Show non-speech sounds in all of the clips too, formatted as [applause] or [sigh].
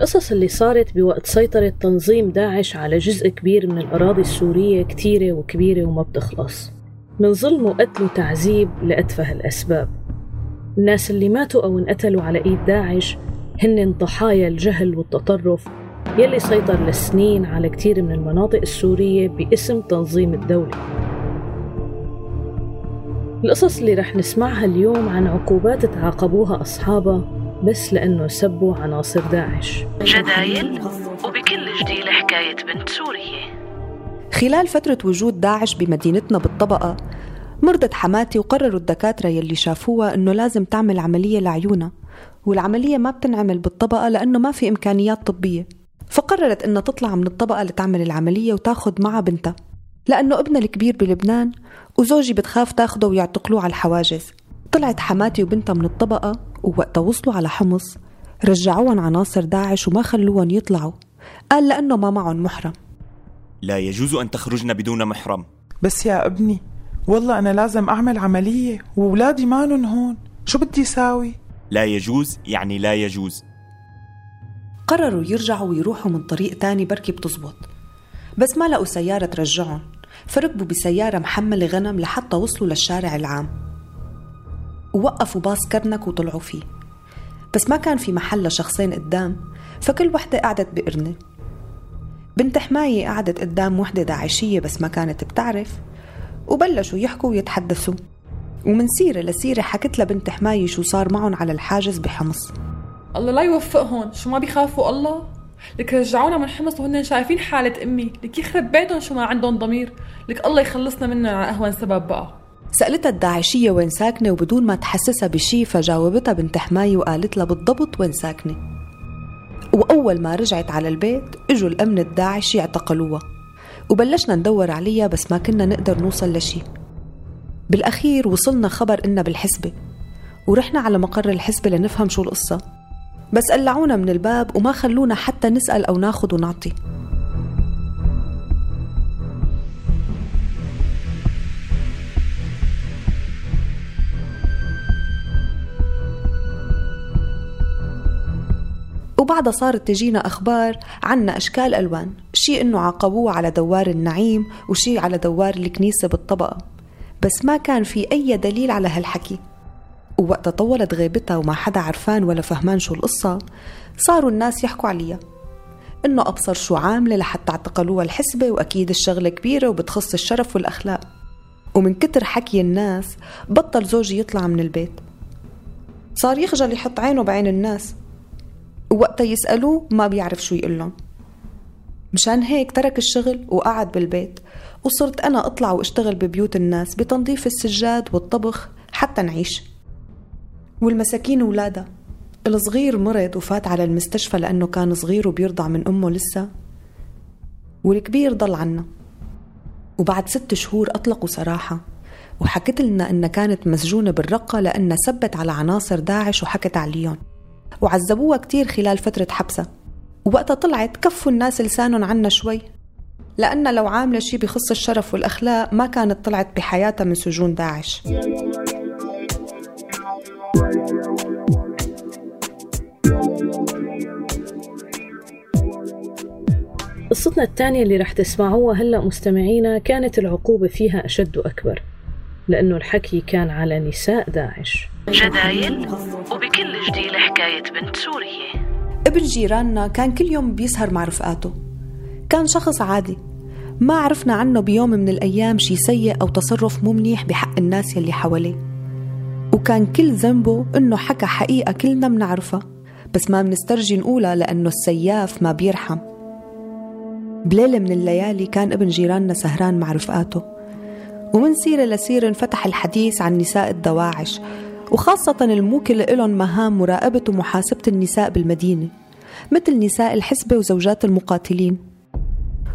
القصص اللي صارت بوقت سيطرة تنظيم داعش على جزء كبير من الأراضي السورية كتيرة وكبيرة وما بتخلص. من ظلم وقتل وتعذيب لأتفه الأسباب. الناس اللي ماتوا أو انقتلوا على إيد داعش هن ضحايا الجهل والتطرف يلي سيطر لسنين على كتير من المناطق السورية باسم تنظيم الدولة. القصص اللي رح نسمعها اليوم عن عقوبات تعاقبوها أصحابها بس لأنه سبوا عناصر داعش. جدايل وبكل جديد حكاية بنت سورية. خلال فترة وجود داعش بمدينتنا بالطبقة مرضت حماتي وقرروا الدكاترة يلي شافوها إنه لازم تعمل عملية لعيونها والعملية ما بتنعمل بالطبقة لأنه ما في إمكانيات طبية. فقررت إنها تطلع من الطبقة لتعمل العملية وتاخد معها بنتها لأنه ابنها الكبير بلبنان وزوجي بتخاف تاخده ويعتقلوه على الحواجز. طلعت حماتي وبنتها من الطبقة ووقتها وصلوا على حمص رجعوهم عناصر داعش وما خلوهم يطلعوا. قال لأنه ما معهم محرم. لا يجوز أن تخرجن بدون محرم. بس يا ابني والله أنا لازم أعمل عملية وولادي مانن هون. شو بدي ساوي؟ لا يجوز يعني لا يجوز. قرروا يرجعوا ويروحوا من طريق تاني بركي بتزبط. بس ما لقوا سيارة ترجعهم فركبوا بسيارة محملة غنم لحتى وصلوا للشارع العام. ووقفوا باص كرنك وطلعوا فيه. بس ما كان في محل لشخصين قدام فكل وحدة قعدت بقرنة. بنت حماية قعدت قدام وحدة داعشية بس ما كانت بتعرف وبلشوا يحكوا ويتحدثوا. ومن سيرة لسيرة حكت لبنت حماية شو صار معهم على الحاجز بحمص. الله لا يوفقهم شو ما بيخافوا الله؟ لك رجعونا من حمص وهن شايفين حالة أمي لك يخرب بيتهم شو ما عندهم ضمير. لك الله يخلصنا منهم على أهون سبب بقى. سألتها الداعشية وين ساكنة وبدون ما تحسسها بشي فجاوبتها بنت حماية وقالت لها بالضبط وين ساكنة. وأول ما رجعت على البيت إجوا الأمن الداعشي اعتقلوها. وبلشنا ندور عليها بس ما كنا نقدر نوصل لشي. بالأخير وصلنا خبر إنها بالحسبة. ورحنا على مقر الحسبة لنفهم شو القصة. بس قلعونا من الباب وما خلونا حتى نسأل أو ناخد ونعطي. وبعدها صارت تجينا أخبار عنا أشكال ألوان شيء إنه عاقبوه على دوار النعيم وشيء على دوار الكنيسة بالطبقة. بس ما كان في أي دليل على هالحكي. ووقتها طولت غيبتها وما حدا عرفان ولا فهمان شو القصة صاروا الناس يحكوا عليها. إنه أبصر شو عاملة لحتى اعتقلوها الحسبة وأكيد الشغلة كبيرة وبتخص الشرف والأخلاق. ومن كتر حكي الناس بطل زوجي يطلع من البيت. صار يخجل يحط عينه بعين الناس. ووقتها يسألوه ما بيعرف شو يقول لهم. مشان هيك ترك الشغل وقعد بالبيت وصرت أنا أطلع وأشتغل ببيوت الناس بتنظيف السجاد والطبخ حتى نعيش. والمساكين ولادها الصغير مرض وفات على المستشفى لأنه كان صغير وبيرضع من أمه لسه. والكبير ضل عنا. وبعد ست شهور أطلقوا سراحة وحكت لنا إنها كانت مسجونة بالرقة لأنها سبت على عناصر داعش وحكت عليهم. وعذبوها كتير خلال فترة حبسها ووقتها طلعت كفوا الناس لسانهم عنا شوي لأن لو عاملة شي بخص الشرف والأخلاق ما كانت طلعت بحياتها من سجون داعش. قصتنا الثانية اللي رح تسمعوها هلأ مستمعينا كانت العقوبة فيها أشد وأكبر لأنه الحكي كان على نساء داعش. جدايل وبكل جديد حكاية بنت سورية. ابن جيراننا كان كل يوم بيسهر مع رفقاته. كان شخص عادي. ما عرفنا عنه بيوم من الأيام شي سيء أو تصرف مو منيح بحق الناس يلي حواليه. وكان كل ذنبه إنه حكى حقيقة كلنا منعرفها. بس ما منسترجي نقولها لأنه السياف ما بيرحم. بليلة من الليالي كان ابن جيراننا سهران مع رفقاته. ومن سيرة لسيرة انفتح الحديث عن نساء الدواعش. وخاصة الموكلة لهم مهام مراقبة ومحاسبة النساء بالمدينة مثل نساء الحسبة وزوجات المقاتلين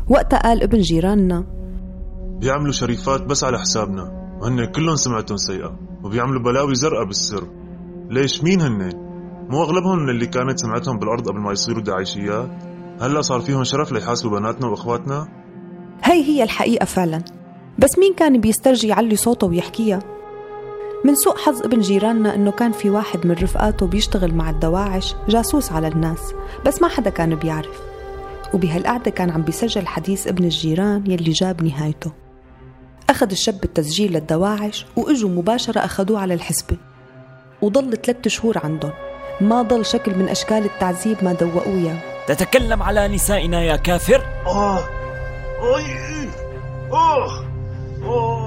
وقتها قال ابن جيراننا بيعملوا شريفات بس على حسابنا وهن كلهم سمعتهم سيئة وبيعملوا بلاوي زرقاء بالسر ليش مين هن؟ مو أغلبهم من اللي كانت سمعتهم بالأرض قبل ما يصيروا داعشيات؟ هلا صار فيهم شرف ليحاسبوا بناتنا وإخواتنا؟ هي هي الحقيقة فعلا بس مين كان بيسترجي يعلي صوته ويحكيها؟ من سوء حظ ابن جيراننا إنه كان في واحد من رفقاته بيشتغل مع الدواعش جاسوس على الناس بس ما حدا كان بيعرف. وبهالقعدة كان عم بيسجل حديث ابن الجيران يلي جاب نهايته. أخذ الشاب التسجيل للدواعش وإجوا مباشرة أخذوه على الحسبة. وضل ثلاثة شهور عندهم. ما ضل شكل من أشكال التعذيب ما دوقوه إياه. تتكلم على نسائنا يا كافر؟ آه. آه آه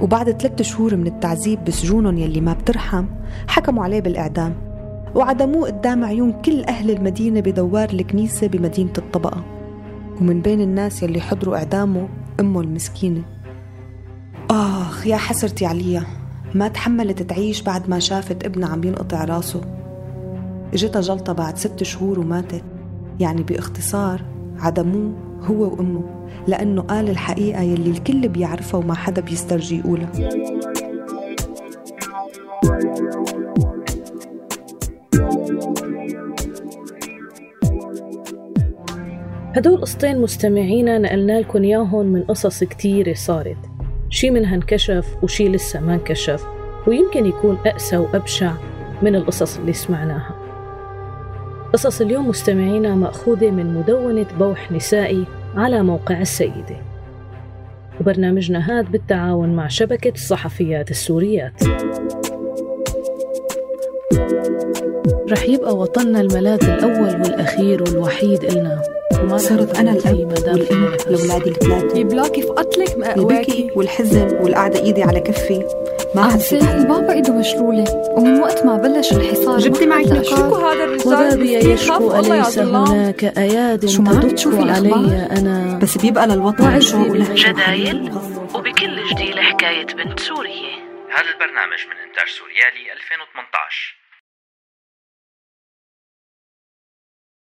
وبعد ثلاثة شهور من التعذيب بسجونهم يلي ما بترحم حكموا عليه بالإعدام. وعدموه قدام عيون كل أهل المدينة بدوار الكنيسة بمدينة الطبقة. ومن بين الناس يلي حضروا إعدامه أمه المسكينة. آخ يا حسرتي عليها. ما تحملت تعيش بعد ما شافت ابنها عم ينقطع راسه. إجتها جلطة بعد ست شهور وماتت. يعني بإختصار عدموه هو وأمه لأنه قال الحقيقة يلي الكل بيعرفها وما حدا بيسترجي يقولها هدول قصتين مستمعينا نقلنا لكم ياهن من قصص كتيرة صارت. شي منها انكشف وشي لسه ما انكشف ويمكن يكون أقسى وأبشع من القصص اللي سمعناها. قصص اليوم مستمعينا مأخوذة من مدونة بوح نسائي على موقع السيدة. وبرنامجنا هاد بالتعاون مع شبكة الصحفيات السوريات. رح يبقى وطننا الملاذ الأول والأخير والوحيد إلنا. صرت أنا مدام والأم. لأولادي الثلاثة يبلاكي في قتلك مأواكي والحزن والقعدة إيدي على كفي. ما عم البابا ايده مشلولة ومن وقت ما بلش الحصار جبتي معك نقاط؟ شو. هذا الرجال؟ يشكو ظلام هناك أياد شو ما عم تشوفي تدق؟ علي أنا بس بيبقى للوطن شوق جدايل [laughs] وبكل جديد حكاية بنت سورية. هذا البرنامج من إنتاج سوريالي 2018